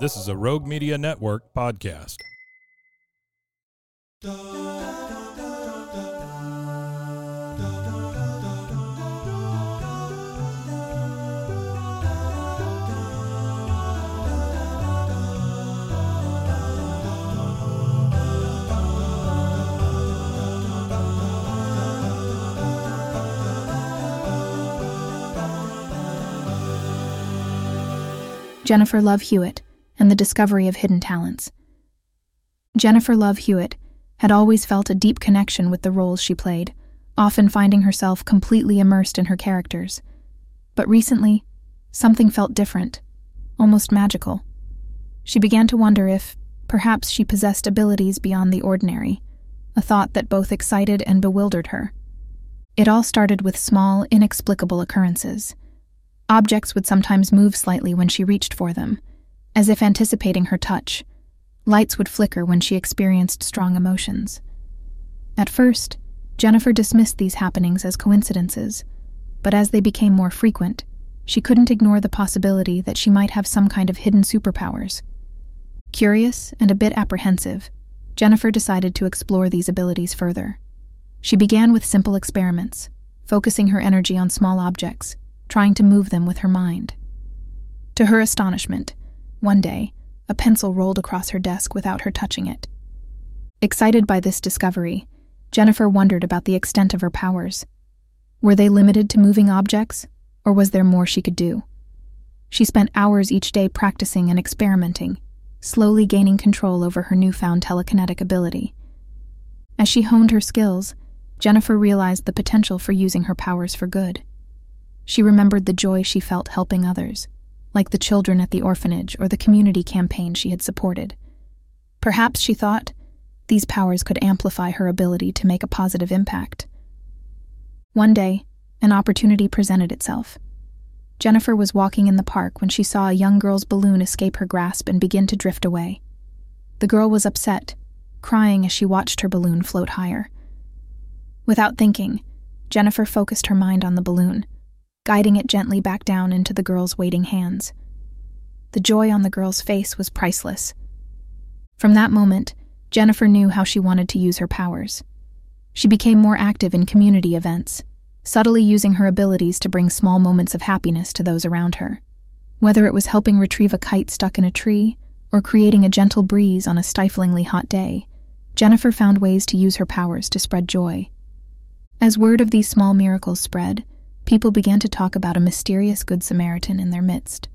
This is a Rogue Media Network podcast. Jennifer Love Hewitt and the discovery of hidden talents. Jennifer Love Hewitt had always felt a deep connection with the roles she played, often finding herself completely immersed in her characters. But recently, something felt different, almost magical. She began to wonder if, perhaps, she possessed abilities beyond the ordinary, a thought that both excited and bewildered her. It all started with small, inexplicable occurrences. Objects would sometimes move slightly when she reached for them, as if anticipating her touch. Lights would flicker when she experienced strong emotions. At first, Jennifer dismissed these happenings as coincidences, but as they became more frequent, she couldn't ignore the possibility that she might have some kind of hidden superpowers. Curious and a bit apprehensive, Jennifer decided to explore these abilities further. She began with simple experiments, focusing her energy on small objects trying to move them with her mind. To her astonishment, one day, a pencil rolled across her desk without her touching it. Excited by this discovery, Jennifer wondered about the extent of her powers. Were they limited to moving objects, or was there more she could do? She spent hours each day practicing and experimenting, slowly gaining control over her newfound telekinetic ability. As she honed her skills, Jennifer realized the potential for using her powers for good. She remembered the joy she felt helping others, like the children at the orphanage or the community campaign she had supported. Perhaps, she thought, these powers could amplify her ability to make a positive impact. One day, an opportunity presented itself. Jennifer was walking in the park when she saw a young girl's balloon escape her grasp and begin to drift away. The girl was upset, crying as she watched her balloon float higher. Without thinking, Jennifer focused her mind on the balloon guiding it gently back down into the girl's waiting hands. The joy on the girl's face was priceless. From that moment, Jennifer knew how she wanted to use her powers. She became more active in community events, subtly using her abilities to bring small moments of happiness to those around her. Whether it was helping retrieve a kite stuck in a tree or creating a gentle breeze on a stiflingly hot day, Jennifer found ways to use her powers to spread joy. As word of these small miracles spread, people began to talk about a mysterious Good Samaritan in their midst.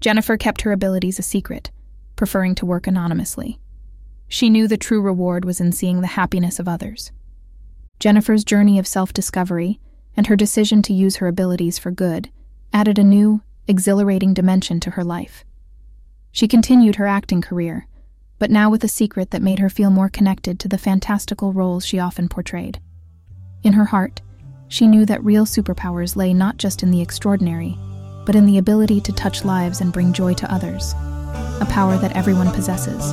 Jennifer kept her abilities a secret, preferring to work anonymously. She knew the true reward was in seeing the happiness of others. Jennifer's journey of self discovery and her decision to use her abilities for good added a new, exhilarating dimension to her life. She continued her acting career, but now with a secret that made her feel more connected to the fantastical roles she often portrayed. In her heart, she knew that real superpowers lay not just in the extraordinary, but in the ability to touch lives and bring joy to others, a power that everyone possesses.